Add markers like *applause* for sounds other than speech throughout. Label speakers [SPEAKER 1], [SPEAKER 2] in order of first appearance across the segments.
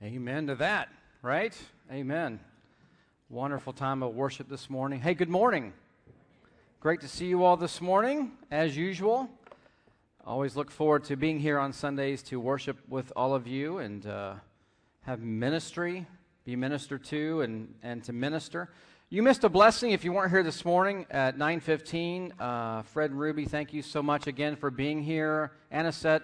[SPEAKER 1] Amen to that, right? Amen. Wonderful time of worship this morning. Hey, good morning. Great to see you all this morning, as usual. Always look forward to being here on Sundays to worship with all of you and uh, have ministry, be ministered to, and, and to minister. You missed a blessing if you weren't here this morning at 9:15. Uh, Fred and Ruby, thank you so much again for being here. Anisette,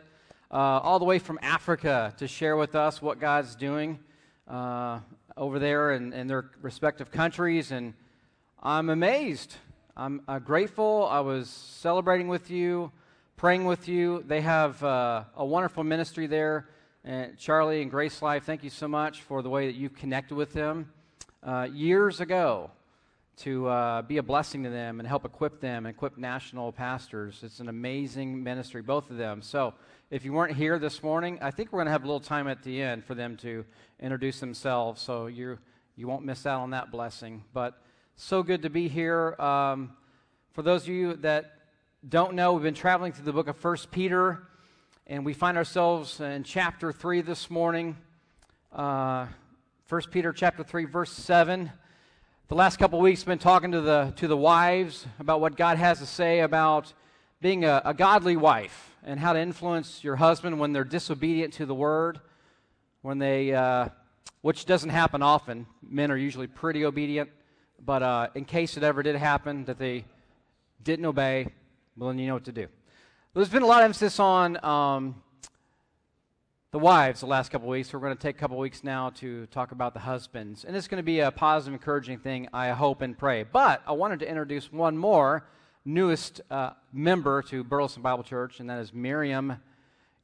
[SPEAKER 1] uh, all the way from Africa to share with us what God's doing uh, over there in, in, their respective countries. And I'm amazed. I'm uh, grateful. I was celebrating with you, praying with you. They have uh, a wonderful ministry there. And Charlie and Grace Life, thank you so much for the way that you've connected with them uh, years ago to uh, be a blessing to them and help equip them, and equip national pastors. It's an amazing ministry, both of them. So, if you weren't here this morning, I think we're going to have a little time at the end for them to introduce themselves, so you you won't miss out on that blessing. But so good to be here. Um, for those of you that don't know, we've been traveling through the book of First Peter, and we find ourselves in chapter three this morning. Uh, 1 Peter chapter 3 verse 7 the last couple weeks been talking to the to the wives about what god has to say about being a, a godly wife and how to influence your husband when they're disobedient to the word, when they, uh, which doesn't happen often. Men are usually pretty obedient, but uh, in case it ever did happen that they didn't obey, well, then you know what to do. There's been a lot of emphasis on um, the wives the last couple weeks. We're going to take a couple weeks now to talk about the husbands. And it's going to be a positive, encouraging thing, I hope and pray. But I wanted to introduce one more newest uh, member to Burleson Bible Church, and that is Miriam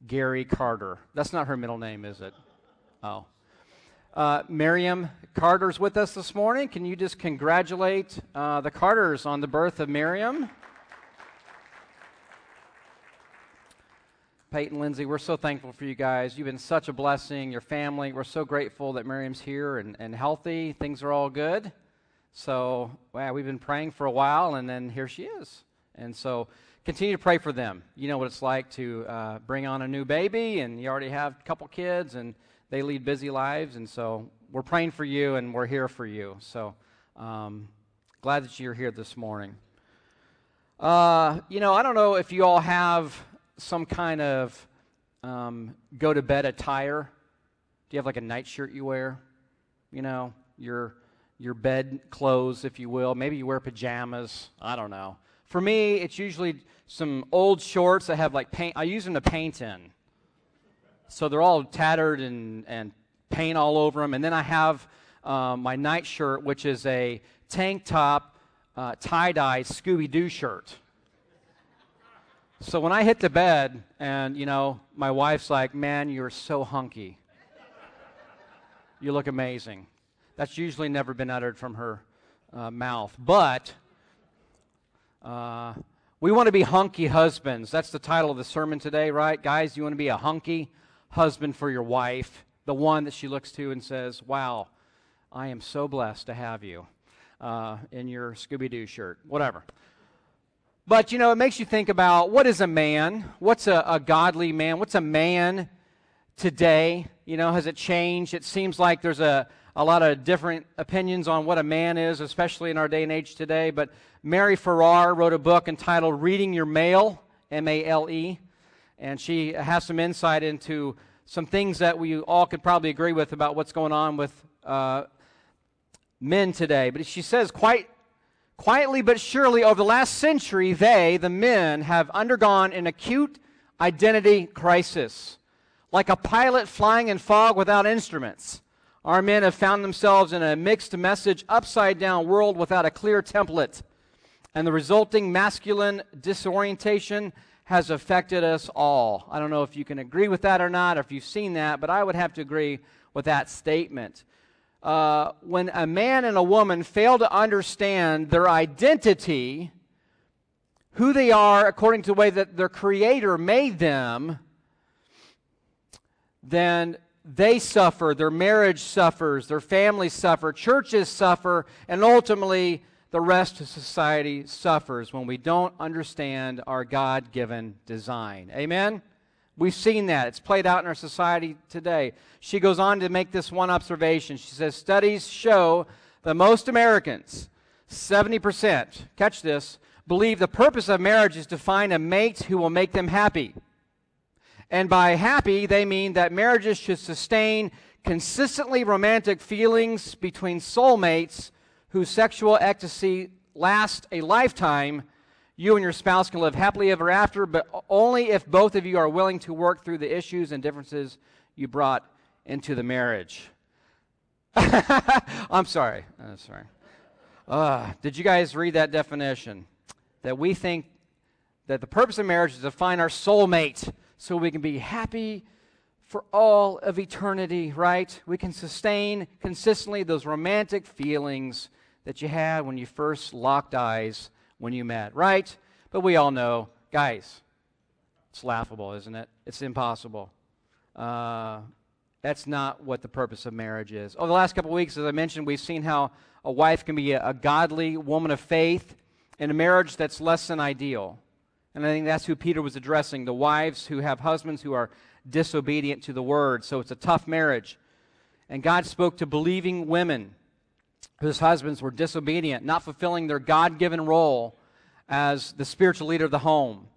[SPEAKER 1] Gary Carter. That's not her middle name, is it? Oh. Uh, Miriam Carter's with us this morning. Can you just congratulate uh, the Carters on the birth of Miriam? Peyton, Lindsay, we're so thankful for you guys. You've been such a blessing, your family. We're so grateful that Miriam's here and, and healthy. Things are all good. So, wow, we've been praying for a while, and then here she is. And so, continue to pray for them. You know what it's like to uh, bring on a new baby, and you already have a couple kids, and they lead busy lives. And so, we're praying for you, and we're here for you. So, um, glad that you're here this morning. Uh, you know, I don't know if you all have some kind of um, go to bed attire. Do you have like a nightshirt you wear? You know, you're your bed clothes, if you will. Maybe you wear pajamas. I don't know. For me, it's usually some old shorts that have like paint. I use them to paint in. So they're all tattered and, and paint all over them. And then I have um, my night shirt, which is a tank top, uh, tie dye Scooby Doo shirt. So when I hit the bed, and you know, my wife's like, "Man, you're so hunky. You look amazing." That's usually never been uttered from her uh, mouth. But uh, we want to be hunky husbands. That's the title of the sermon today, right? Guys, you want to be a hunky husband for your wife, the one that she looks to and says, Wow, I am so blessed to have you uh, in your Scooby Doo shirt, whatever. But, you know, it makes you think about what is a man? What's a, a godly man? What's a man today? You know, has it changed? It seems like there's a, a lot of different opinions on what a man is, especially in our day and age today. But Mary Farrar wrote a book entitled Reading Your Male, M A L E, and she has some insight into some things that we all could probably agree with about what's going on with uh, men today. But she says, quite quietly but surely, over the last century, they, the men, have undergone an acute identity crisis, like a pilot flying in fog without instruments. Our men have found themselves in a mixed message, upside down world without a clear template. And the resulting masculine disorientation has affected us all. I don't know if you can agree with that or not, or if you've seen that, but I would have to agree with that statement. Uh, when a man and a woman fail to understand their identity, who they are according to the way that their Creator made them, then they suffer, their marriage suffers, their families suffer, churches suffer, and ultimately the rest of society suffers when we don't understand our God given design. Amen? We've seen that. It's played out in our society today. She goes on to make this one observation. She says studies show that most Americans, 70%, catch this, believe the purpose of marriage is to find a mate who will make them happy. And by happy, they mean that marriages should sustain consistently romantic feelings between soulmates whose sexual ecstasy lasts a lifetime. You and your spouse can live happily ever after, but only if both of you are willing to work through the issues and differences you brought into the marriage. *laughs* I'm sorry. Uh, sorry. Uh, did you guys read that definition? That we think that the purpose of marriage is to find our soulmate so we can be happy for all of eternity, right? We can sustain consistently those romantic feelings that you had when you first locked eyes when you met, right? But we all know, guys, it's laughable, isn't it? It's impossible. Uh, that's not what the purpose of marriage is. Over the last couple weeks, as I mentioned, we've seen how a wife can be a, a godly woman of faith in a marriage that's less than ideal. And I think that's who Peter was addressing the wives who have husbands who are disobedient to the word. So it's a tough marriage. And God spoke to believing women whose husbands were disobedient, not fulfilling their God given role as the spiritual leader of the home.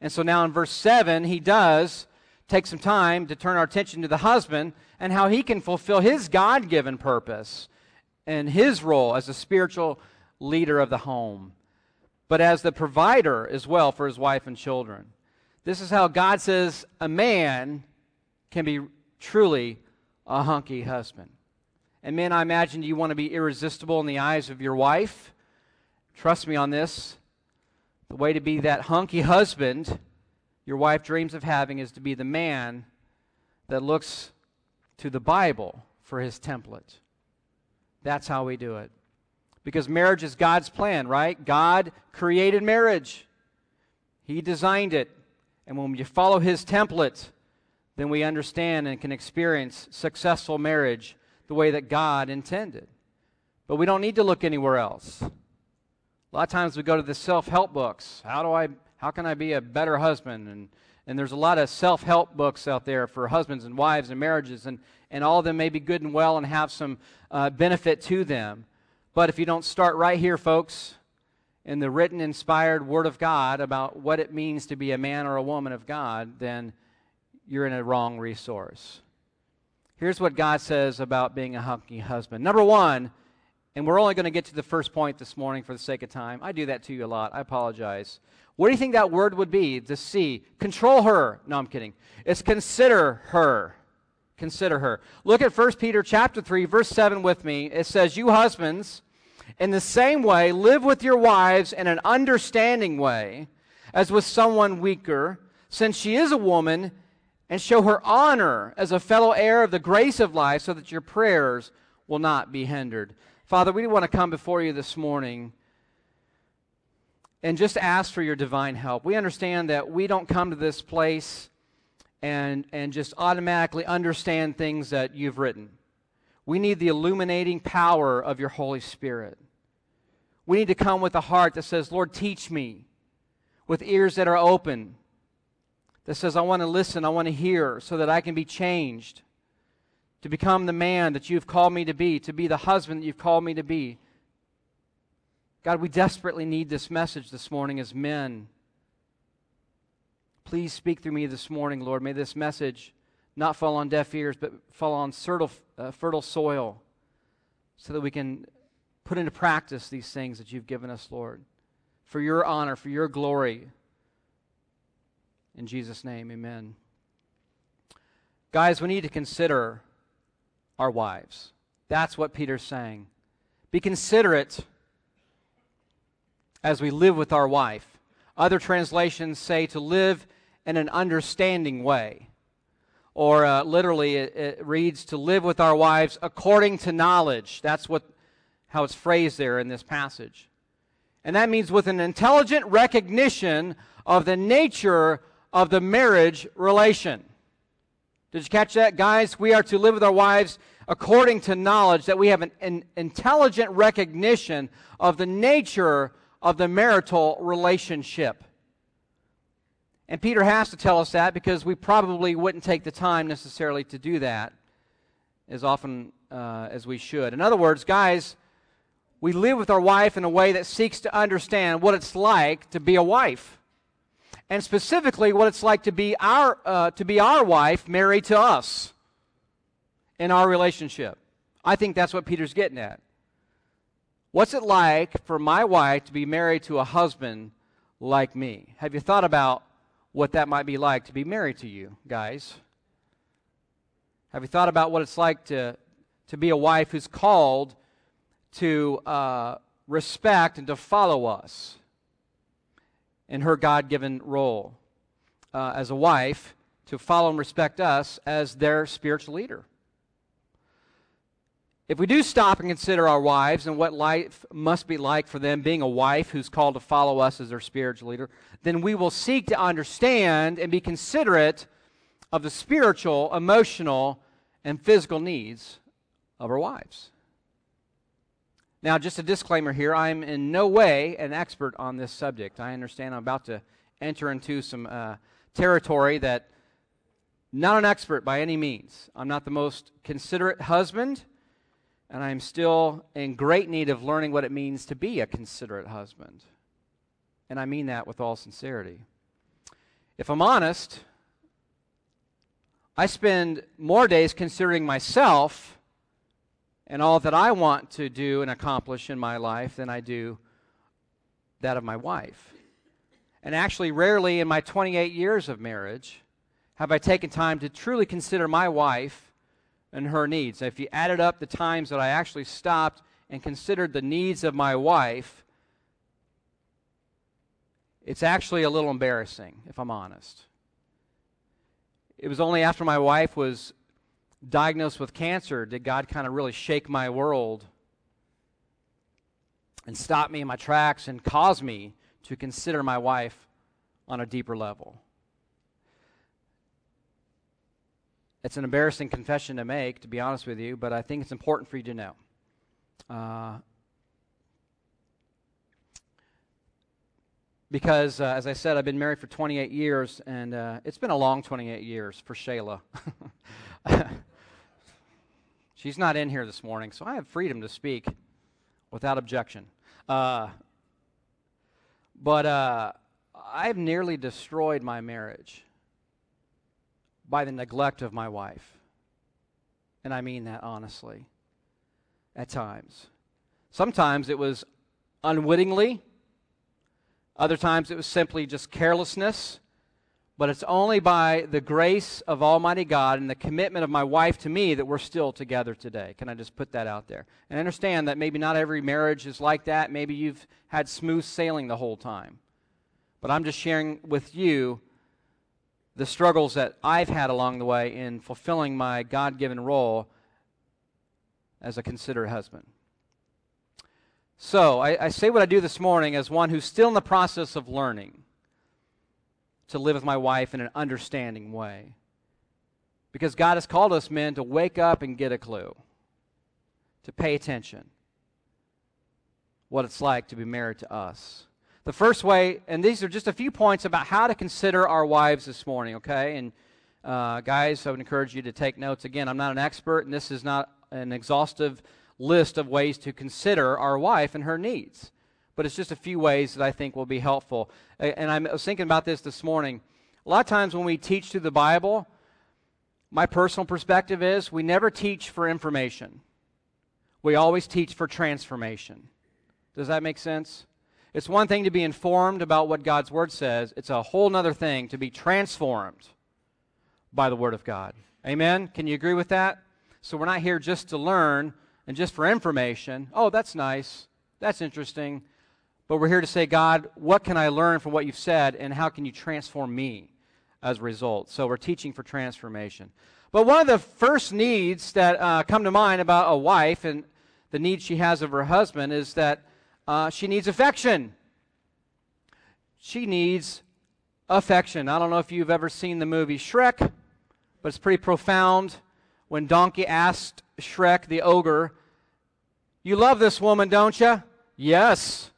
[SPEAKER 1] And so now in verse 7, he does take some time to turn our attention to the husband and how he can fulfill his God given purpose and his role as a spiritual leader of the home, but as the provider as well for his wife and children. This is how God says a man can be truly a hunky husband. And men, I imagine you want to be irresistible in the eyes of your wife. Trust me on this. The way to be that hunky husband your wife dreams of having is to be the man that looks to the Bible for his template. That's how we do it. Because marriage is God's plan, right? God created marriage, He designed it. And when you follow His template, then we understand and can experience successful marriage the way that God intended. But we don't need to look anywhere else. A lot of times we go to the self help books. How do I how can I be a better husband? And, and there's a lot of self help books out there for husbands and wives and marriages, and, and all of them may be good and well and have some uh, benefit to them. But if you don't start right here, folks, in the written, inspired Word of God about what it means to be a man or a woman of God, then you're in a wrong resource. Here's what God says about being a hunky husband. Number one, and we're only going to get to the first point this morning for the sake of time. I do that to you a lot. I apologize. What do you think that word would be? To see. Control her. No, I'm kidding. It's consider her. Consider her. Look at 1 Peter chapter 3, verse 7 with me. It says, You husbands, in the same way, live with your wives in an understanding way, as with someone weaker, since she is a woman, and show her honor as a fellow heir of the grace of life, so that your prayers will not be hindered. Father, we want to come before you this morning and just ask for your divine help. We understand that we don't come to this place and, and just automatically understand things that you've written. We need the illuminating power of your Holy Spirit. We need to come with a heart that says, Lord, teach me, with ears that are open, that says, I want to listen, I want to hear, so that I can be changed to become the man that you've called me to be, to be the husband that you've called me to be, God, we desperately need this message this morning as men. Please speak through me this morning, Lord. May this message not fall on deaf ears, but fall on fertile, uh, fertile soil so that we can put into practice these things that you've given us, Lord, for your honor, for your glory. In Jesus' name, amen. Guys, we need to consider our wives. That's what Peter's saying. Be considerate as we live with our wife. Other translations say to live in an understanding way. Or uh, literally, it, it reads to live with our wives according to knowledge. That's what, how it's phrased there in this passage. And that means with an intelligent recognition of the nature of the marriage relation. Did you catch that? Guys, we are to live with our wives according to knowledge, that we have an, an intelligent recognition of the nature of the marital relationship. And Peter has to tell us that because we probably wouldn't take the time necessarily to do that as often uh, as we should. In other words, guys, we live with our wife in a way that seeks to understand what it's like to be a wife. And specifically, what it's like to be our, uh, to be our wife married to us in our relationship. I think that's what Peter's getting at. What's it like for my wife to be married to a husband like me? Have you thought about what that might be like to be married to you, guys? Have you thought about what it's like to, to be a wife who's called to uh, respect and to follow us in her God given role uh, as a wife, to follow and respect us as their spiritual leader? If we do stop and consider our wives and what life must be like for them, being a wife who's called to follow us as their spiritual leader, then we will seek to understand and be considerate of the spiritual, emotional, and physical needs of our wives. Now, just a disclaimer here I'm in no way an expert on this subject. I understand I'm about to enter into some uh, territory that not an expert by any means. I'm not the most considerate husband and I'm still in great need of learning what it means to be a considerate husband. And I mean that with all sincerity. If I'm honest, I spend more days considering myself and all that I want to do and accomplish in my life than I do that of my wife. And actually, rarely in my 28 years of marriage have I taken time to truly consider my wife and her needs. If you added up the times that I actually stopped and considered the needs of my wife, it's actually a little embarrassing, if I'm honest. It was only after my wife was diagnosed with cancer did God kind of really shake my world and stop me in my tracks and cause me to consider my wife on a deeper level. It's an embarrassing confession to make, to be honest with you, but I think it's important for you to know. Uh, because, uh, as I said, I've been married for 28 years, and uh, it's been a long 28 years for Shayla. *laughs* She's not in here this morning, so I have freedom to speak without objection. Uh, but uh, I've nearly destroyed my marriage by the neglect of my wife. And I mean that honestly at times. Sometimes it was unwittingly, other times it was simply just carelessness. But it's only by the grace of Almighty God and the commitment of my wife to me that we're still together today. Can I just put that out there? And understand that maybe not every marriage is like that. Maybe you've had smooth sailing the whole time. But I'm just sharing with you the struggles that I've had along the way in fulfilling my God given role as a considerate husband. So, I, I, say what I do this morning as one who's still in the process of learning to live with my wife in an understanding way. Because God has called us men to wake up and get a clue, to pay attention what it's like to be married to us. The first way, and these are just a few points about how to consider our wives this morning, okay? And uh, guys, I would encourage you to take notes. Again, I'm not an expert, and this is not an exhaustive list of ways to consider our wife and her needs. But it's just a few ways that I think will be helpful. And I was thinking about this this morning. A lot of times when we teach through the Bible, my personal perspective is we never teach for information, we always teach for transformation. Does that make sense? It's one thing to be informed about what God's Word says, it's a whole other thing to be transformed by the Word of God. Amen? Can you agree with that? So we're not here just to learn and just for information. Oh, that's nice. That's interesting. But we're here to say, God, what can I learn from what you've said, and how can you transform me as a result? So we're teaching for transformation. But one of the first needs that uh, come to mind about a wife and the need she has of her husband is that uh, she needs affection. She needs affection. I don't know if you've ever seen the movie Shrek, but it's pretty profound when Donkey asked Shrek, the ogre, You love this woman, don't you? Yes.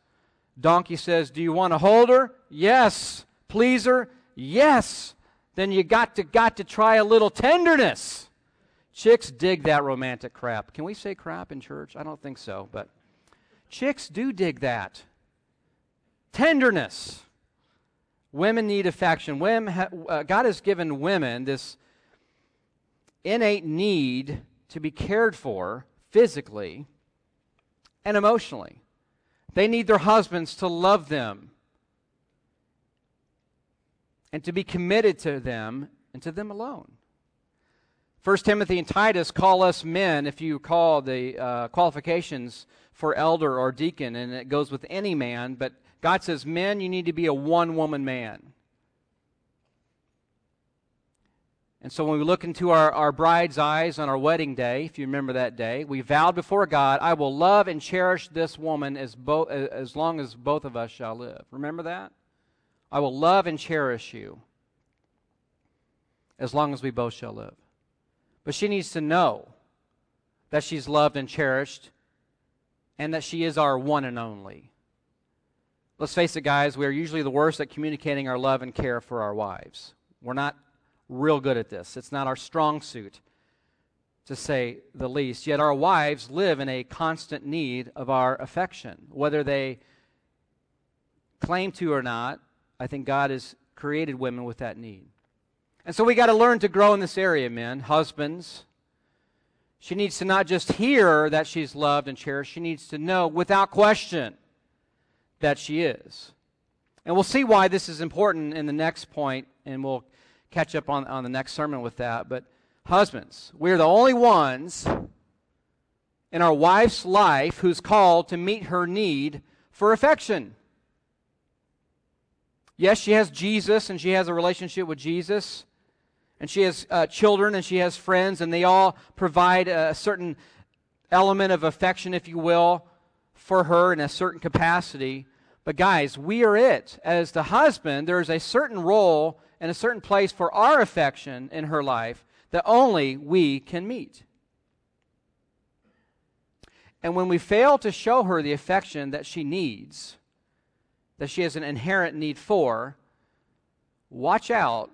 [SPEAKER 1] Donkey says, Do you want to hold her? Yes. Please her? Yes, then you got to got to try a little tenderness. Chicks dig that romantic crap. Can we say crap in church? I don't think so, but chicks do dig that. Tenderness. Women need affection. Women ha- uh, God has given women this innate need to be cared for physically and emotionally. They need their husbands to love them and to be committed to them and to them alone. 1 Timothy and Titus call us men, if you call the uh, qualifications for elder or deacon, and it goes with any man, but God says, men, you need to be a one woman man. And so when we look into our, our bride's eyes on our wedding day, if you remember that day, we vowed before God, I will love and cherish this woman as, bo- uh, as long as both of us shall live. Remember that? I will love and cherish you as long as we both shall live. But she needs to know that she's loved and cherished and that she is our one and only. Let's face it, guys, we are usually the worst at communicating our love and care for our wives. We're not real good at this. It's not our strong suit, to say the least. Yet our wives live in a constant need of our affection. Whether they claim to or not, I think God has created women with that need. And so we got to learn to grow in this area, men. Husbands, she needs to not just hear that she's loved and cherished, she needs to know without question that she is. And we'll see why this is important in the next point, and we'll catch up on, on the next sermon with that. But husbands, we're the only ones in our wife's life who's called to meet her need for affection. Yes, she has Jesus and she has a relationship with Jesus. And she has uh, children and she has friends, and they all provide a certain element of affection, if you will, for her in a certain capacity. But, guys, we are it. As the husband, there is a certain role and a certain place for our affection in her life that only we can meet. And when we fail to show her the affection that she needs, that she has an inherent need for, watch out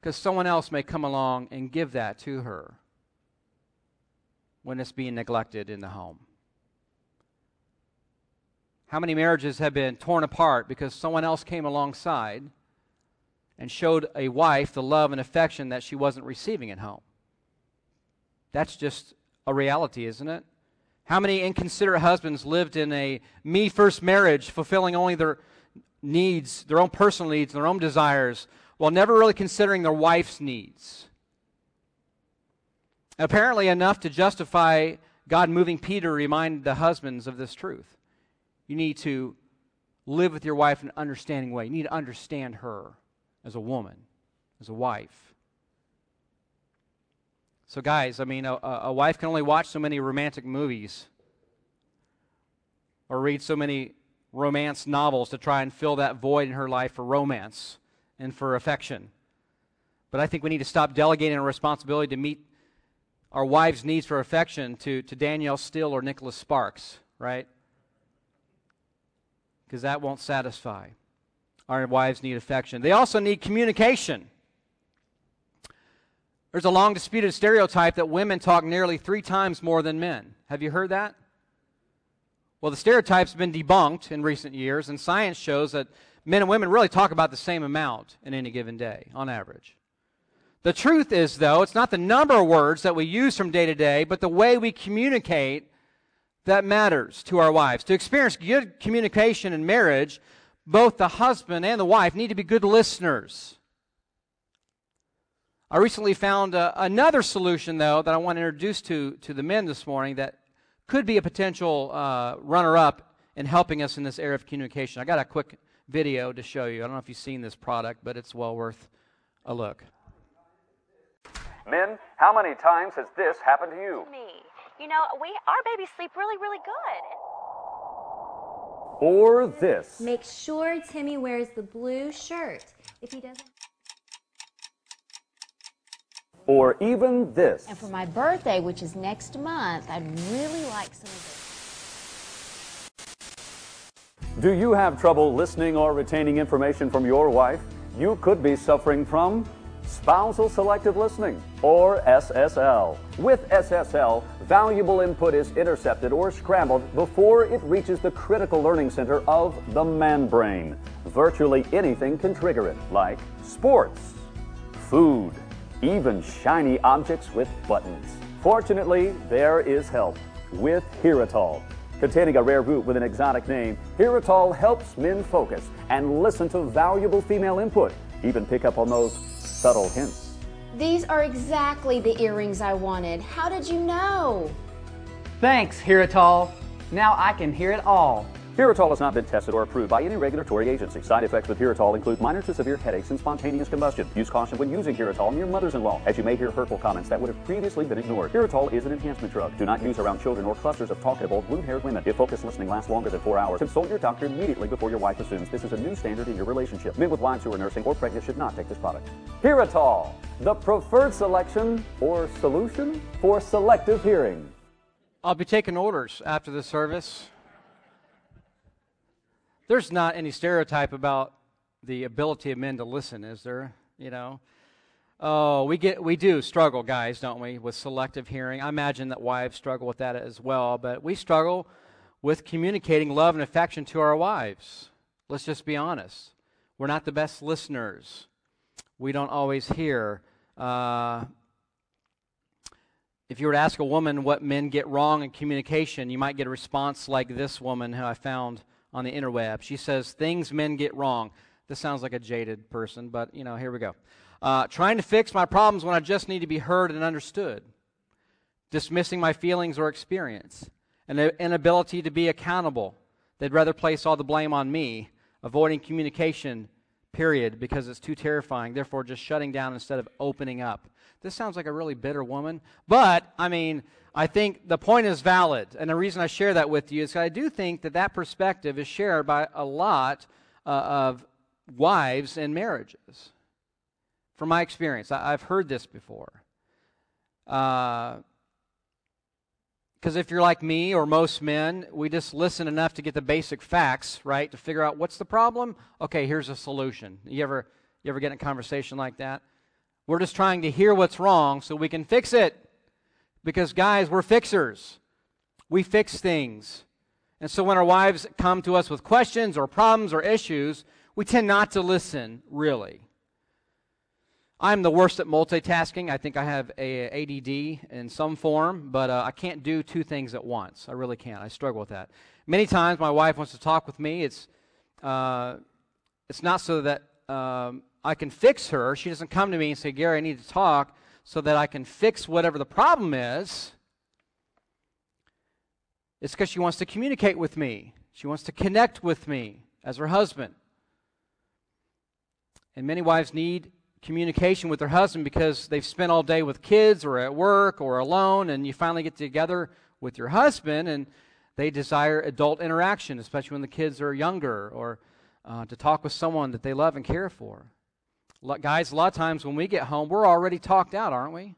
[SPEAKER 1] because someone else may come along and give that to her when it's being neglected in the home. How many marriages have been torn apart because someone else came alongside and showed a wife the love and affection that she wasn't receiving at home. That's just a reality, isn't it? How many inconsiderate husbands lived in a me first marriage, fulfilling only their needs, their own personal needs, their own desires, while never really considering their wife's needs? Apparently, enough to justify God moving Peter to remind the husbands of this truth. You need to live with your wife in an understanding way. You need to understand her as a woman, as a wife. So, guys, I mean, a, a wife can only watch so many romantic movies or read so many romance novels to try and fill that void in her life for romance and for affection. But I think we need to stop delegating our responsibility to meet our wives' needs for affection to, to Danielle Steel or Nicholas Sparks, right? Because that won't satisfy. Our wives need affection. They also need communication. There's a long disputed stereotype that women talk nearly three times more than men. Have you heard that? Well, the stereotype's been debunked in recent years, and science shows that men and women really talk about the same amount in any given day, on average. The truth is, though, it's not the number of words that we use from day to day, but the way we communicate that matters to our wives. To experience good communication in marriage, both the husband and the wife need to be good listeners. I recently found uh, another solution, though, that I want to introduce to, to the men this morning that could be a potential uh, runner up in helping us in this area of communication. I got a quick video to show you. I don't know if you've seen this product, but it's well worth a look.
[SPEAKER 2] Men, how many times has this happened to you?
[SPEAKER 3] Me. You know, we our babies sleep really, really good.
[SPEAKER 2] Or this.
[SPEAKER 4] Make sure Timmy wears the blue shirt. If he doesn't.
[SPEAKER 2] Or even this.
[SPEAKER 4] And for my birthday, which is next month, I'd really like some of this.
[SPEAKER 2] Do you have trouble listening or retaining information from your wife? You could be suffering from spousal selective listening, or SSL. With SSL, valuable input is intercepted or scrambled before it reaches the critical learning center of the man brain. Virtually anything can trigger it, like sports, food, even shiny objects with buttons. Fortunately, there is help with Heritol. Containing a rare root with an exotic name, Heritol helps men focus and listen to valuable female input, even pick up on those subtle hints.
[SPEAKER 4] These are exactly the earrings I wanted. How did you know?
[SPEAKER 5] Thanks, Heritol. Now I can hear it all.
[SPEAKER 2] Heritol has not been tested or approved by any regulatory agency. Side effects with Heritol include minor to severe headaches and spontaneous combustion. Use caution when using Heritol near mothers-in-law, as you may hear hurtful comments that would have previously been ignored. Heritol is an enhancement drug. Do not use around children or clusters of talkative old blue-haired women. If focused listening lasts longer than four hours, consult your doctor immediately before your wife assumes this is a new standard in your relationship. Men with wives who are nursing or pregnant should not take this product. Heritol, the preferred selection or solution for selective hearing.
[SPEAKER 1] I'll be taking orders after the service. There's not any stereotype about the ability of men to listen, is there? You know? Oh, we get we do struggle, guys, don't we, with selective hearing. I imagine that wives struggle with that as well, but we struggle with communicating love and affection to our wives. Let's just be honest. We're not the best listeners. We don't always hear. Uh, if you were to ask a woman what men get wrong in communication, you might get a response like this woman who I found on the interweb. She says, Things men get wrong. This sounds like a jaded person, but you know, here we go. Uh, trying to fix my problems when I just need to be heard and understood. Dismissing my feelings or experience. An inability to be accountable. They'd rather place all the blame on me. Avoiding communication, period, because it's too terrifying. Therefore, just shutting down instead of opening up. This sounds like a really bitter woman. But, I mean, I think the point is valid. And the reason I share that with you is I do think that that perspective is shared by a lot uh, of wives and marriages. From my experience, I, have heard this before. Because if you're like me or most men, we just listen enough to get the basic facts, right? To figure out what's the problem. Okay, here's a solution. You ever, you ever get in a conversation like that? We're just trying to hear what's wrong so we can fix it. Because, guys, we're fixers. We fix things. And so when our wives come to us with questions or problems or issues, we tend not to listen, really. I'm the worst at multitasking. I think I have a ADD in some form, but uh, I can't do two things at once. I really can't. I struggle with that. Many times, my wife wants to talk with me. It's uh, it's not so that um, I can fix her. She doesn't come to me and say, "Gary, I need to talk." so that I can fix whatever the problem is, it's because she wants to communicate with me. She wants to connect with me as her husband. And many wives need communication with their husband because they've spent all day with kids or at work or alone, and you finally get together with your husband and they desire adult interaction, especially when the kids are younger, or uh, to talk with someone that they love and care for. Guys, a lot of times when we get home, we're already talked out, aren't we?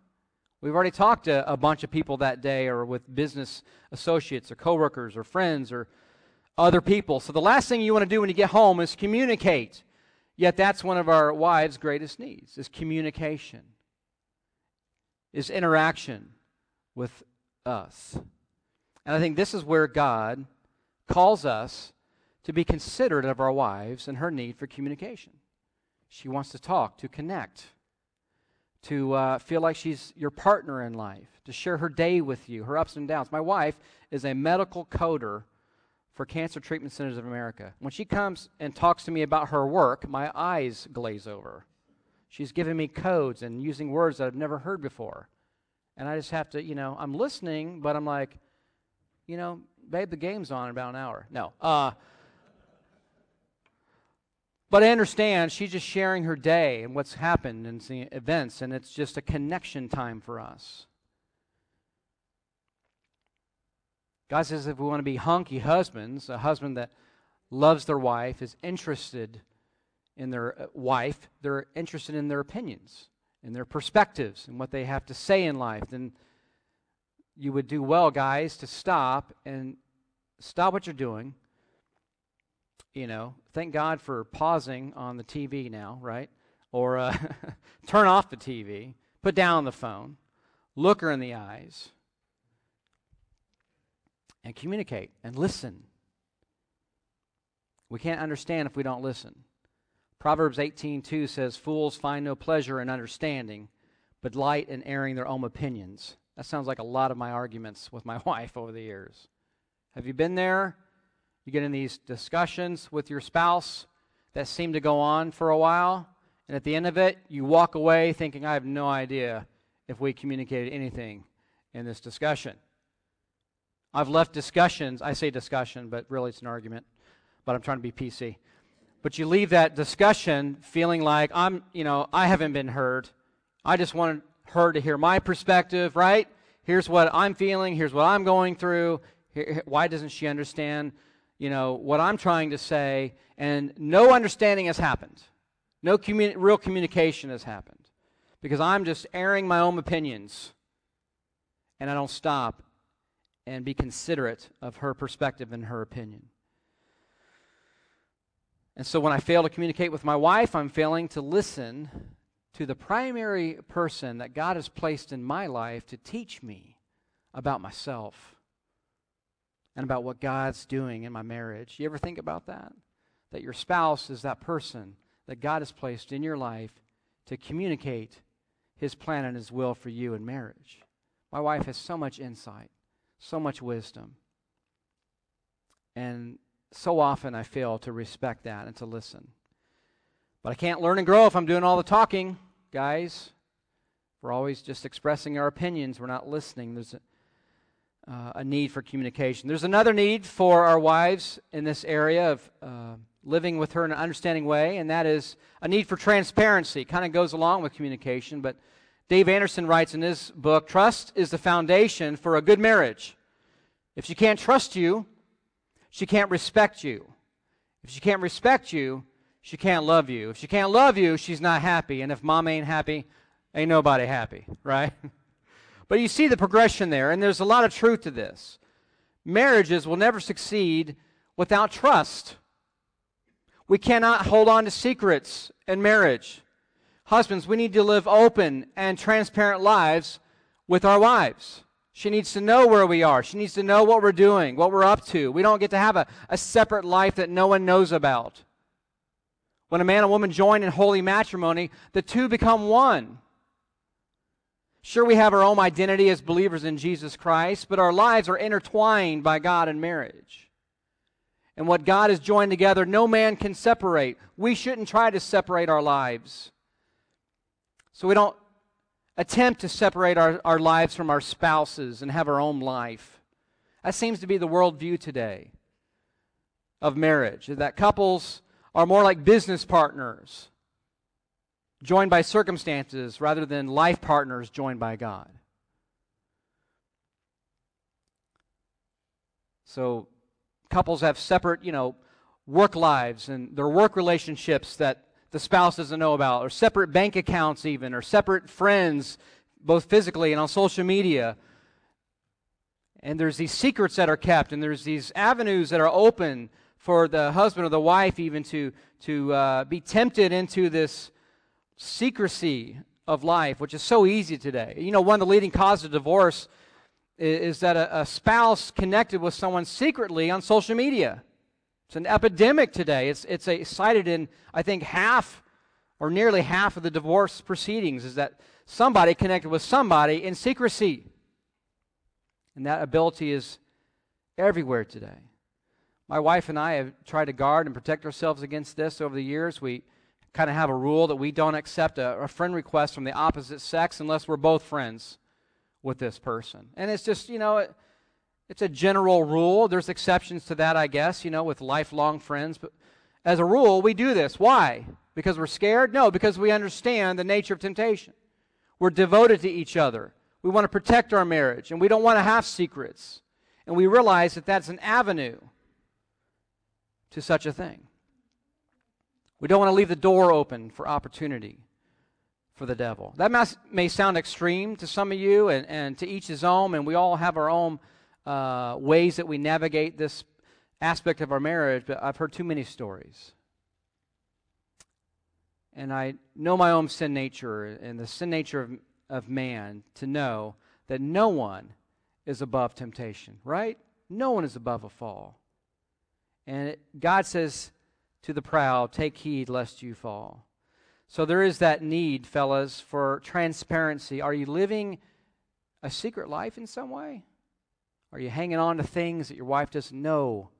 [SPEAKER 1] We've already talked to a bunch of people that day, or with business associates, or coworkers, or friends, or other people. So the last thing you want to do when you get home is communicate. Yet that's one of our wives' greatest needs is communication. Is interaction with us. And I think this is where God calls us to be considerate of our wives and her need for communication. She wants to talk, to connect, to uh, feel like she's your partner in life, to share her day with you, her ups and downs. My wife is a medical coder for Cancer Treatment Centers of America. When she comes and talks to me about her work, my eyes glaze over. She's giving me codes and using words that I've never heard before. And I just have to, you know, I'm listening, but I'm like, you know, babe, the game's on in about an hour. No. Uh, but I understand she's just sharing her day and what's happened and the events, and it's just a connection time for us. God says if we want to be hunky husbands, a husband that loves their wife, is interested in their uh, wife, they're interested in their opinions, in their perspectives, and what they have to say in life, then you would do well, guys, to stop and stop what you're doing you know, thank God for pausing on the TV now, right? Or uh, *laughs* turn off the TV, put down the phone, look her in the eyes, and communicate and listen. We can't understand if we don't listen. Proverbs 18:2 says fools find no pleasure in understanding, but delight in airing their own opinions. That sounds like a lot of my arguments with my *laughs* wife over the years. Have you been there? You get in these discussions with your spouse that seem to go on for a while, and at the end of it, you walk away thinking, I have no idea if we communicated anything in this discussion. I've left discussions, I say discussion, but really it's an argument, but I'm trying to be PC. But you leave that discussion feeling like I'm, you know, I haven't been heard. I just wanted her to hear my perspective, right? Here's what I'm feeling, here's what I'm going through. Why doesn't she understand, you know, what I'm trying to say? And no understanding has happened. No commun- real communication has happened because I'm just airing my own opinions and I don't stop and be considerate of her perspective and her opinion. And so when I fail to communicate with my wife, I'm failing to listen to the primary person that God has placed in my life to teach me about myself and about what God's doing in my marriage. You ever think about that? That your spouse is that person that God has placed in your life to communicate his plan and his will for you in marriage. My wife has so much insight, so much wisdom. And so often I fail to respect that and to listen. But I can't learn and grow if I'm doing all the talking, guys. We're always just expressing our opinions, we're not listening. There's a, uh, a need for communication. There's another need for our wives in this area of uh, living with her in an understanding way, and that is a need for transparency. Kind of goes along with communication, but Dave Anderson writes in his book Trust is the foundation for a good marriage. If she can't trust you, she can't respect you. If she can't respect you, she can't love you. If she can't love you, she's not happy. And if mom ain't happy, ain't nobody happy, *laughs* right? but you see the progression there, and there's a lot of truth to this. Marriages will never succeed without trust. We cannot hold on to secrets in marriage. Husbands, we need to live open and transparent lives with our wives. She needs to know where we are. She needs to know what we're doing, what we're up to. We don't get to have a, a separate life that no one knows about. When a man and woman join in holy matrimony, the two become one. Sure, we have our own identity as believers in Jesus Christ, but our lives are intertwined by God in marriage. And what God has joined together, no man can separate. We shouldn't try to separate our lives. So we don't attempt to separate our, our lives from our spouses and have our own life. That seems to be the worldview today of marriage, that couples are more like business partners, joined by circumstances rather than life partners joined by God. So couples have separate, you know, work lives and their work relationships that the spouse doesn't know about, or separate bank accounts, even, or separate friends, both physically and on social media. And there's these secrets that are kept, and there's these avenues that are open for the husband or the wife, even to, to uh, be tempted into this secrecy of life, which is so easy today. You know, one of the leading causes of divorce is, is that a, a spouse connected with someone secretly on social media. It's an epidemic today. It's, it's a, cited in, I think, half or nearly half of the divorce proceedings is that somebody connected with somebody in secrecy. And that ability is everywhere today. My wife and I have tried to guard and protect ourselves against this over the years. We kind of have a rule that we don't accept a, a friend request from the opposite sex unless we're both friends with this person. And it's just, you know, it, it's a general rule. There's exceptions to that, I guess, you know, with lifelong friends. But as a rule, we do this. Why? Because we're scared? No, because we understand the nature of temptation. We're devoted to each other. We want to protect our marriage, and we don't want to have secrets. And we realize that that's an avenue to such a thing. We don't want to leave the door open for opportunity for the devil. That may sound extreme to some of you, and, and to each his own, and we all have our own uh, ways that we navigate this aspect of our marriage, but I've heard too many stories. And I know my own sin nature and the sin nature of, of man to know that no one is above temptation, right? No one is above a fall. And it, God says to the proud, Take heed lest you fall. So there is that need, fellas, for transparency. Are you living a secret life in some way? Are you hanging on to things that your wife doesn't know?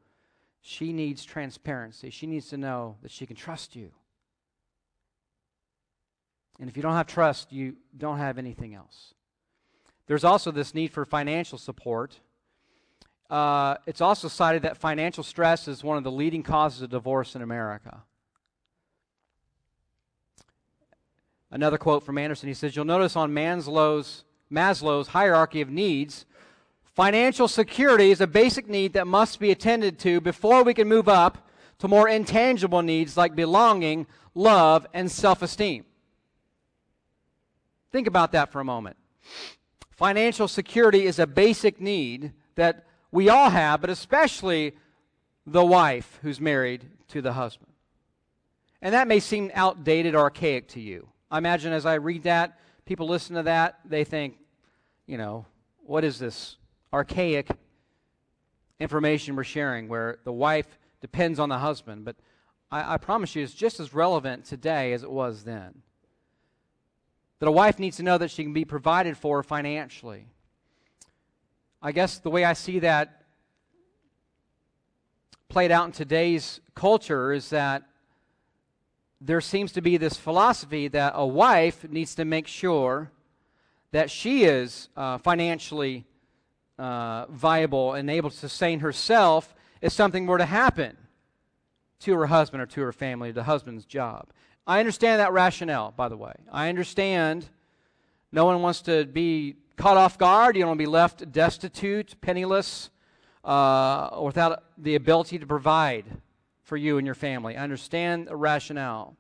[SPEAKER 1] She needs transparency. She needs to know that she can trust you. And if you don't have trust, you don't have anything else. There's also this need for financial support. Uh, it's also cited that financial stress is one of the leading causes of divorce in America. Another quote from Anderson he says, You'll notice on Maslow's, Maslow's hierarchy of needs, financial security is a basic need that must be attended to before we can move up to more intangible needs like belonging, love, and self esteem. Think about that for a moment. Financial security is a basic need that we all have, but especially the wife who's married to the husband. And that may seem outdated, or archaic to you. I imagine as I read that, people listen to that, they think, you know, what is this archaic information we're sharing where the wife depends on the husband? But I, I promise you, it's just as relevant today as it was then. That a wife needs to know that she can be provided for financially. I guess the way I see that played out in today's culture is that there seems to be this philosophy that a wife needs to make sure that she is uh, financially uh, viable and able to sustain herself if something were to happen to her husband or to her family, the husband's job. I understand that rationale, by the way. I understand no one wants to be caught off guard. You don't want to be left destitute, penniless, uh, without the ability to provide for you and your family. I understand the rationale.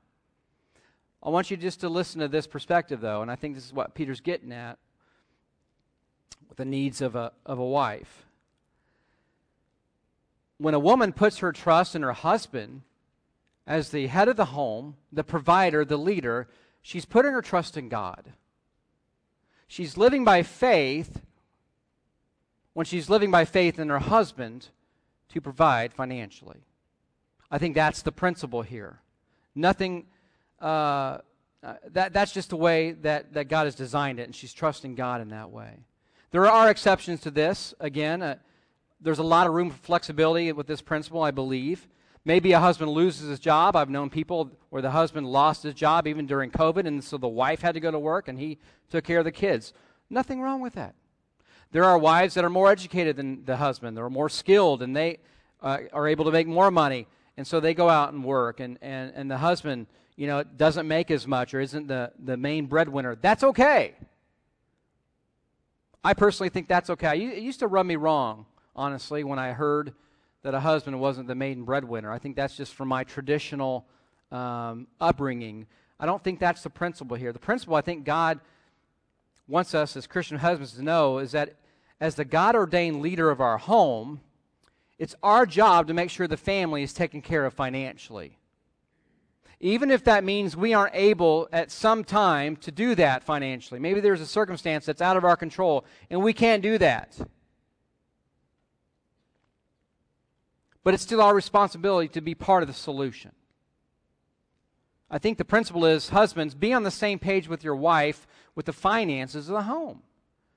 [SPEAKER 1] I want you just to listen to this perspective, though, and I think this is what Peter's getting at the needs of a, of a wife. When a woman puts her trust in her husband, as the head of the home, the provider, the leader, she's putting her trust in God. She's living by faith when she's living by faith in her husband to provide financially. I think that's the principle here. Nothing, uh, uh, that, that's just the way that, that God has designed it, and she's trusting God in that way. There are exceptions to this. Again, uh, there's a lot of room for flexibility with this principle, I believe. Maybe a husband loses his job. I've known people where the husband lost his job even during COVID, and so the wife had to go to work and he took care of the kids. Nothing wrong with that. There are wives that are more educated than the husband, they're more skilled, and they uh, are able to make more money, and so they go out and work, and, and, and the husband you know, doesn't make as much or isn't the, the main breadwinner. That's okay. I personally think that's okay. It used to rub me wrong, honestly, when I heard that a husband wasn't the maiden breadwinner. I think that's just from my traditional um, upbringing. I don't think that's the principle here. The principle I think God wants us as Christian husbands to know is that as the God ordained leader of our home, it's our job to make sure the family is taken care of financially. Even if that means we aren't able at some time to do that financially. Maybe there's a circumstance that's out of our control and we can't do that. but it's still our responsibility to be part of the solution. I think the principle is husbands, be on the same page with your wife with the finances of the home.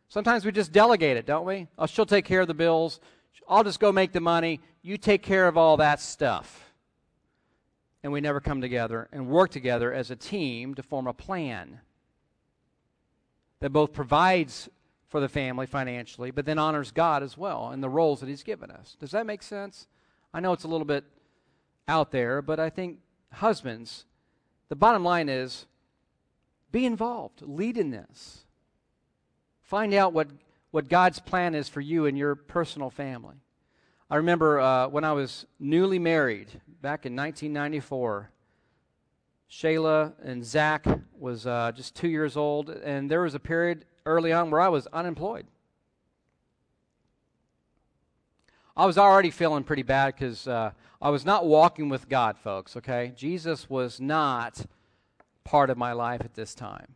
[SPEAKER 1] Sometimes we just delegate it, don't we? Oh, she'll take care of the bills. I'll just go make the money. You take care of all that stuff. And we never come together and work together as a team to form a plan that both provides for the family financially, but then honors God as well in the roles that He's given us. Does that make sense? I know it's a little bit out there, but I think husbands, the bottom line is be involved, lead in this. Find out what, what God's plan is for you and your personal family. I remember uh, when I was newly married back in 1994. Shayla and Zach was uh, just two years old, and there was a period early on where I was unemployed. I was already feeling pretty bad because uh, I was not walking with God, folks, okay? Jesus was not part of my life at this time.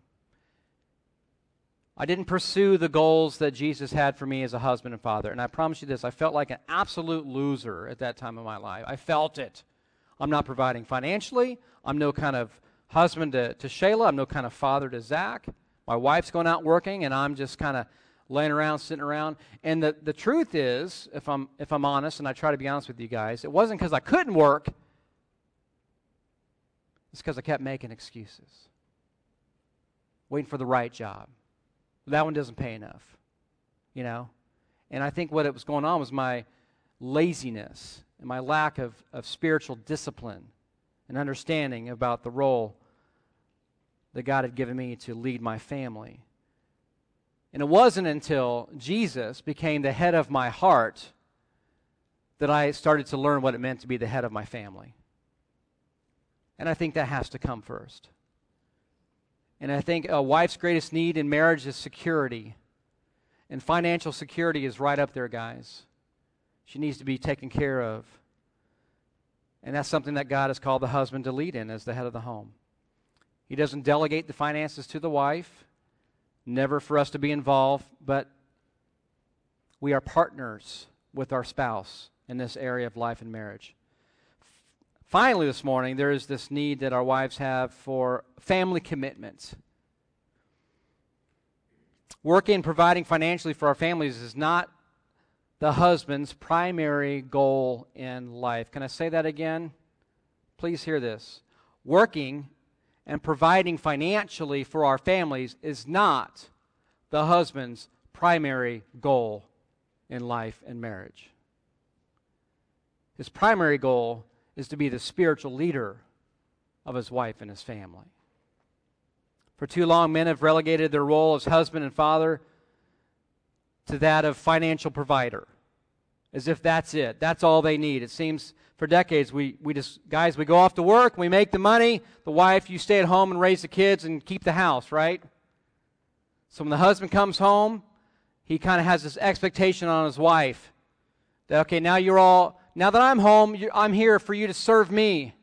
[SPEAKER 1] I didn't pursue the goals that Jesus had for me as a husband and father. And I promise you this I felt like an absolute loser at that time of my life. I felt it. I'm not providing financially. I'm no kind of husband to, to Shayla. I'm no kind of father to Zach. My wife's going out working, and I'm just kind of laying around, sitting around. And the, the truth is, if I'm, if I'm honest, and I try to be honest with you guys, it wasn't because I couldn't work, it's because I kept making excuses, waiting for the right job. That one doesn't pay enough, you know? And I think what it was going on was my laziness and my lack of, of spiritual discipline and understanding about the role that God had given me to lead my family. And it wasn't until Jesus became the head of my heart that I started to learn what it meant to be the head of my family. And I think that has to come first. And I think a wife's greatest need in marriage is security. And financial security is right up there, guys. She needs to be taken care of. And that's something that God has called the husband to lead in as the head of the home. He doesn't delegate the finances to the wife, never for us to be involved, but we are partners with our spouse in this area of life and marriage. Finally, this morning, there is this need that our wives have for family commitments. Working, and providing financially for our families is not the husband's primary goal in life. Can I say that again? Please hear this. Working and providing financially for our families is not the husband's primary goal in life and marriage. His primary goal is to be the spiritual leader of his wife and his family. For too long, men have relegated their role as husband and father to that of financial provider, as if that's it. That's all they need. It seems for decades we, we just, guys, we go off to work, we make the money, the wife, you stay at home and raise the kids and keep the house, right? So when the husband comes home, he kind of has this expectation on his wife that, okay, now you're all, now that I'm home, I'm here for you to serve me.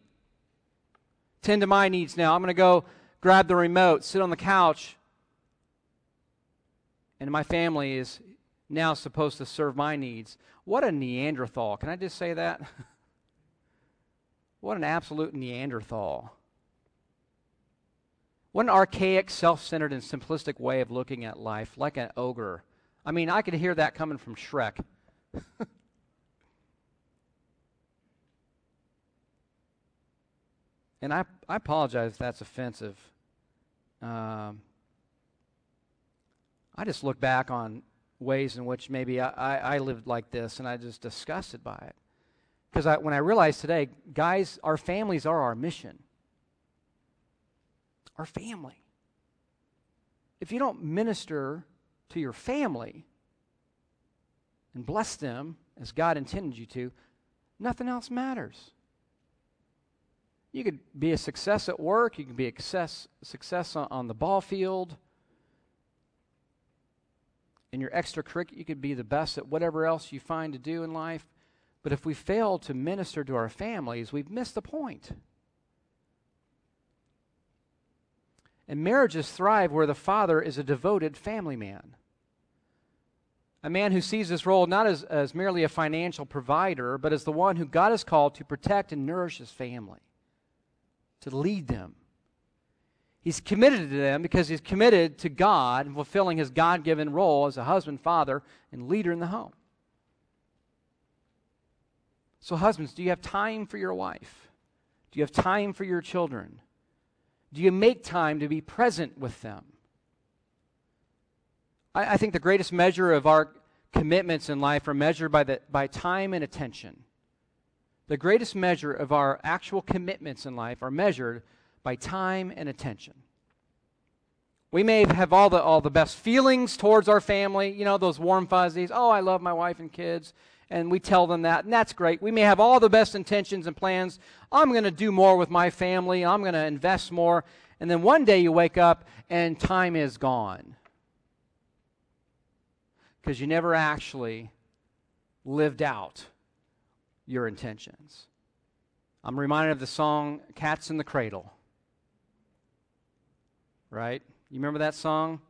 [SPEAKER 1] Tend to my needs now. I'm going to go grab the remote, sit on the couch, and my family is now supposed to serve my needs. What a Neanderthal. Can I just say that? *laughs* what an absolute Neanderthal. What an archaic, self centered, and simplistic way of looking at life, like an ogre. I mean, I could hear that coming from Shrek. *laughs* and I, I apologize if that's offensive. Um, I just look back on ways in which maybe I, I, I lived like this and I just disgusted by it. Because I, when I realized today, guys, our families are our mission. Our family. If you don't minister to your family and bless them as God intended you to, nothing else matters. You could be a success at work, you can be a success, success on, on the ball field. In your extracurricular, you could be the best at whatever else you find to do in life. But if we fail to minister to our families, we've missed the point. And marriages thrive where the father is a devoted family man. A man who sees his role not as, as merely a financial provider, but as the one who God has called to protect and nourish his family to lead them. He's committed to them because he's committed to God and fulfilling his God given role as a husband, father, and leader in the home. So, husbands, do you have time for your wife? Do you have time for your children? Do you make time to be present with them? I, I think the greatest measure of our commitments in life are measured by, the, by time and attention. The greatest measure of our actual commitments in life are measured by time and attention. We may have all the, all the best feelings towards our family, you know, those warm fuzzies. Oh, I love my wife and kids. And we tell them that, and that's great. We may have all the best intentions and plans. I'm going to do more with my family. I'm going to invest more. And then one day you wake up and time is gone. Because you never actually lived out your intentions. I'm reminded of the song Cats in the Cradle. Right? You remember that song?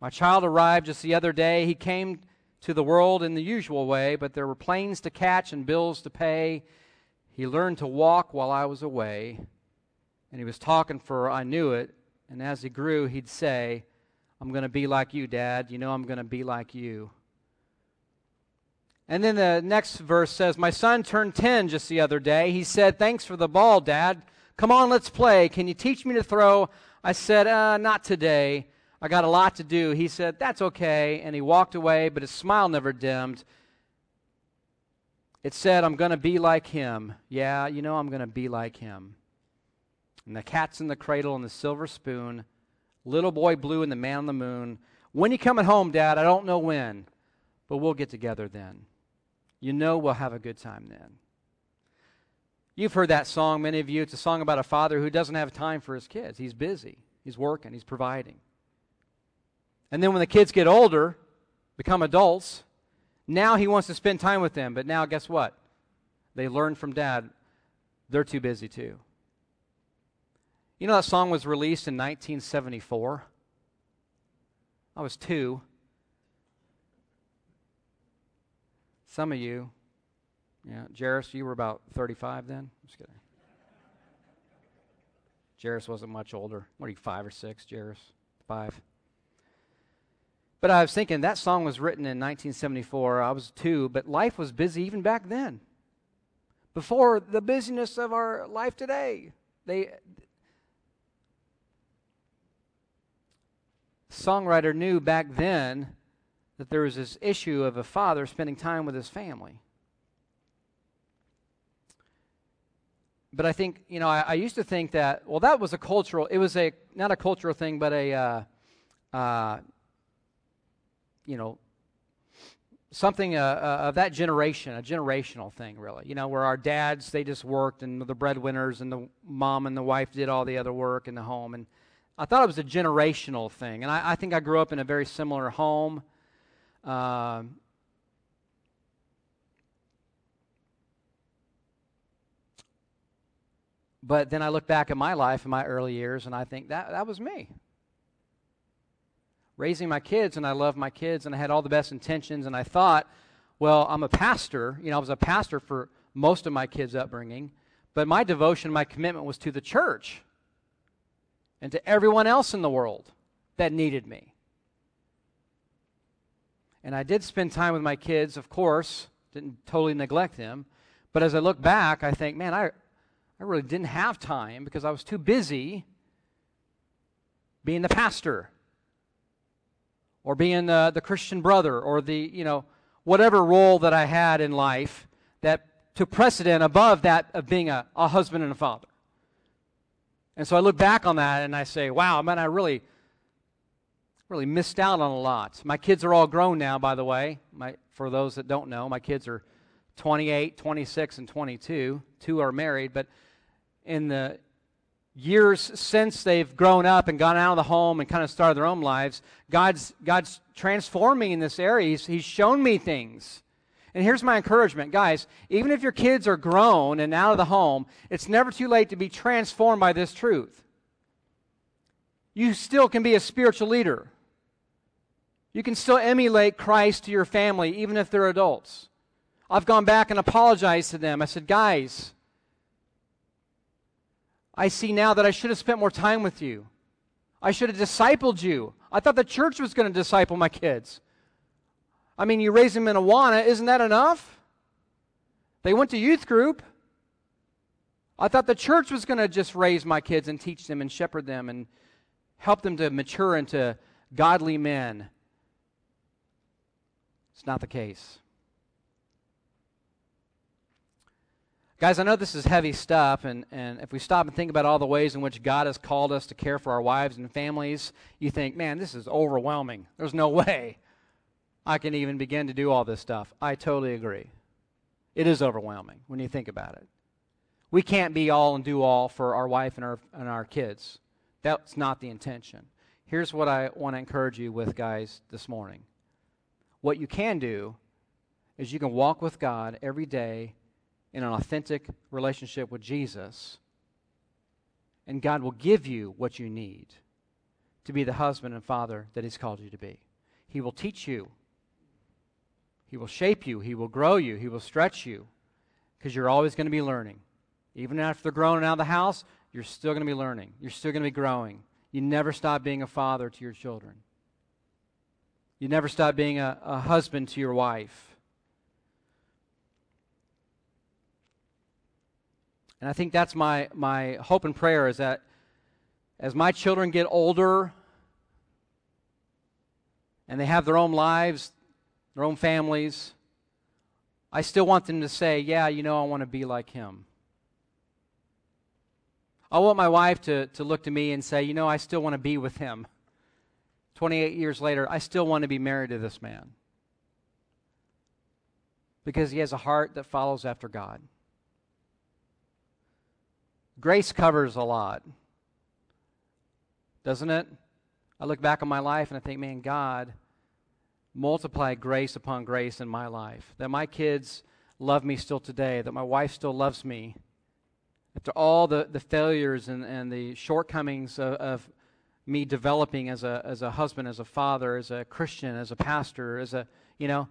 [SPEAKER 1] My child arrived just the other day. He came to the world in the usual way, but there were planes to catch and bills to pay. He learned to walk while I was away, and he was talking for I knew it. And as he grew, he'd say, I'm going to be like you, Dad. You know I'm going to be like you. And then the next verse says, My son turned 10 just the other day. He said, Thanks for the ball, Dad. Come on, let's play. Can you teach me to throw? I said, uh, Not today. I got a lot to do. He said, That's okay. And he walked away, but his smile never dimmed. It said, I'm going to be like him. Yeah, you know, I'm going to be like him. And the cat's in the cradle and the silver spoon, little boy blue and the man on the moon. When you coming home, Dad? I don't know when, but we'll get together then you know we'll have a good time then. You've heard that song, many of you. It's a song about a father who doesn't have time for his kids. He's busy, he's working, he's providing. And then when the kids get older, become adults, now he wants to spend time with them. But now, guess what? They learn from dad, they're too busy too. You know, that song was released in 1974. I was two. Some of you, yeah, Jairus, you were about 35 then? Just kidding. Jairus wasn't much older. What are you, five or six, Jairus? Five. But I was thinking that song was written in 1974. I was two, but life was busy even back then. Before the busyness of our life today. They songwriter knew back then that there was this issue of a father spending time with his family. But I think, you know, I, I used to think that, well, that was a cultural, it was a, not a cultural thing, but a, uh, uh, you know, something uh, uh, of that generation, a generational thing, really. You know, where our dads, they just worked and the breadwinners and the mom and the wife did all the other work in the home. And I thought it was a generational thing. And I, I think I grew up in a very similar home. Um, but then I look back at my life in my early years and I think that, that was me. Raising my kids, and I loved my kids, and I had all the best intentions, and I thought, well, I'm a pastor. You know, I was a pastor for most of my kids' upbringing, but my devotion, my commitment was to the church and to everyone else in the world that needed me. And I did spend time with my kids, of course, didn't totally neglect them. But as I look back, I think, man, I, I really didn't have time because I was too busy being the pastor or being the, the Christian brother or the, you know, whatever role that I had in life that took precedent above that of being a, a husband and a father. And so I look back on that and I say, wow, man, I really really missed out on a lot. My kids are all grown now, by the way. My, for those that don't know, my kids are 28, 26, and 22. Two are married, but in the years since they've grown up and gone out of the home and kind of started their own lives, God's, God's transformed me in this area. He's, he's shown me things. And here's my encouragement, guys. Even if your kids are grown and out of the home, it's never too late to be transformed by this truth. You still can be a spiritual leader. You can still emulate Christ to your family, even if they're adults. I've gone back and apologized to them. I said, guys, I see now that I should have spent more time with you. I should have discipled you. I thought the church was going to disciple my kids. I mean, you raise them in Awana, isn't that enough? They went to youth group. I thought the church was going to just raise my kids and teach them and shepherd them and help them to mature into godly men it's not the case. Guys, I know this is heavy stuff, and, and if we stop and think about all the ways in which God has called us to care for our wives and families, you think, man, this is overwhelming. There's no *laughs* way I can even begin to do all this stuff. I totally agree. It is overwhelming when you think about it. We can't be all and do all for our wife and our, and our kids. That's not the intention. Here's what I want to encourage you with, guys, this morning what you can do is you can walk with God every day in an authentic relationship with Jesus, and God will give you what you need to be the husband and father that He's called you to be. He will teach you, He will shape you, He will grow you, He will stretch you, because you're always going to be learning. Even after they're grown out of the house, you're still going to be learning. You're still going to be growing. You never stop being a father to your children. You never stop being a, a husband to your wife. And I think that's my, my hope and prayer is that as my children get older and they have their own lives, their own families, I still want them to say, Yeah, you know, I want to be like him. I want my wife to, to look to me and say, You know, I still want to be with him. 28 years later, I still want to be married to this man because he has a heart that follows after God. Grace covers a lot, doesn't it? I look back on my life and I think, man, God multiplied grace upon grace in my life. That my kids love me still today, that my wife still loves me. After all the, the failures and, and the shortcomings of, of me developing as a, as a husband, as a father, as a Christian, as a pastor, as a, you know,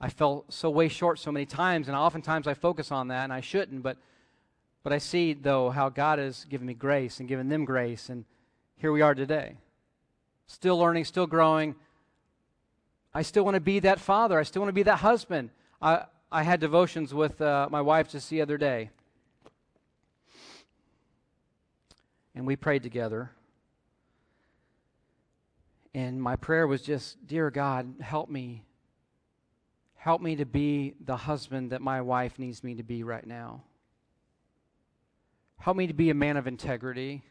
[SPEAKER 1] I fell so way short so many times, and oftentimes I focus on that, and I shouldn't, but, but I see, though, how God has given me grace and given them grace, and here we are today. Still learning, still growing. I still want to be that father. I still want to be that husband. I, I had devotions with uh, my wife just the other day, and we prayed together. And my prayer was just, Dear God, help me. Help me to be the husband that my wife needs me to be right now. Help me to be a man of integrity.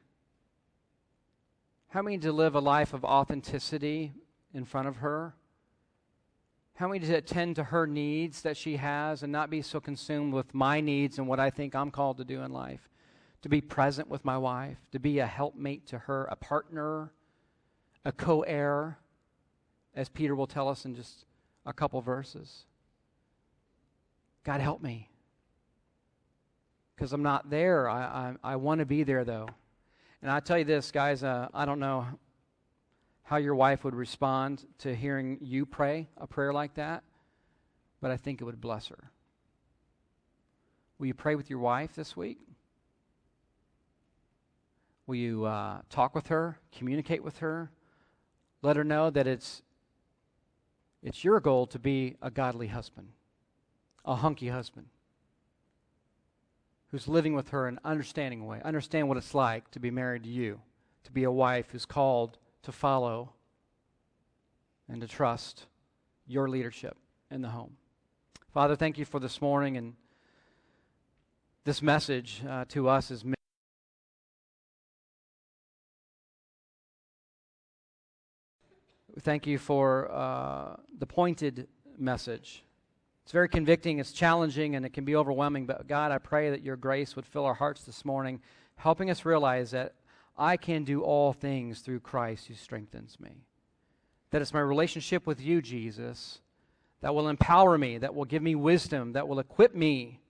[SPEAKER 1] Help me to live a life of authenticity in front of her. Help me to attend to her needs that she has and not be so consumed with my needs and what I think I'm called to do in life. To be present with my wife, to be a helpmate to her, a partner a co heir, as Peter will tell us in just a couple verses. God, help me. Because I'm not there. I, I, I want to be there, though. And I tell you this, guys, uh, I don't know how your wife would respond to hearing you pray a prayer like that, but I think it would bless her. Will you pray with your wife this week? Will you uh, talk with her, communicate with her? Let her know that it's, it's your goal to be a godly husband, a hunky husband who's living with her in an understanding way. Understand what it's like to be married to you, to be a wife who's called to follow and to trust your leadership in the home. Father, thank you for this morning and this message uh, to us as Thank you for uh, the pointed message. It's very convicting, it's challenging, and it can be overwhelming. But God, I pray that your grace would fill our hearts this morning, helping us realize that I can do all things through Christ who strengthens me. That it's my relationship with you, Jesus, that will empower me, that will give me wisdom, that will equip me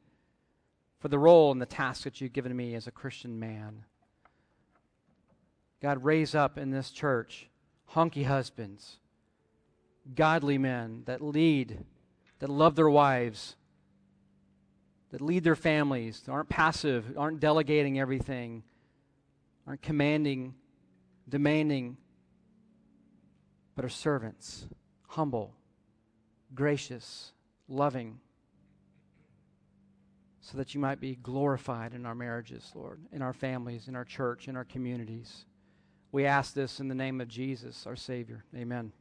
[SPEAKER 1] for the role and the task that you've given me as a Christian man. God, raise up in this church hunky husbands, godly men that lead, that love their wives, that lead their families, that aren't passive, aren't delegating everything, aren't commanding, demanding, but are servants, humble, gracious, loving, so that you might be glorified in our marriages, Lord, in our families, in our church, in our communities. We ask this in the name of Jesus, our Savior. Amen.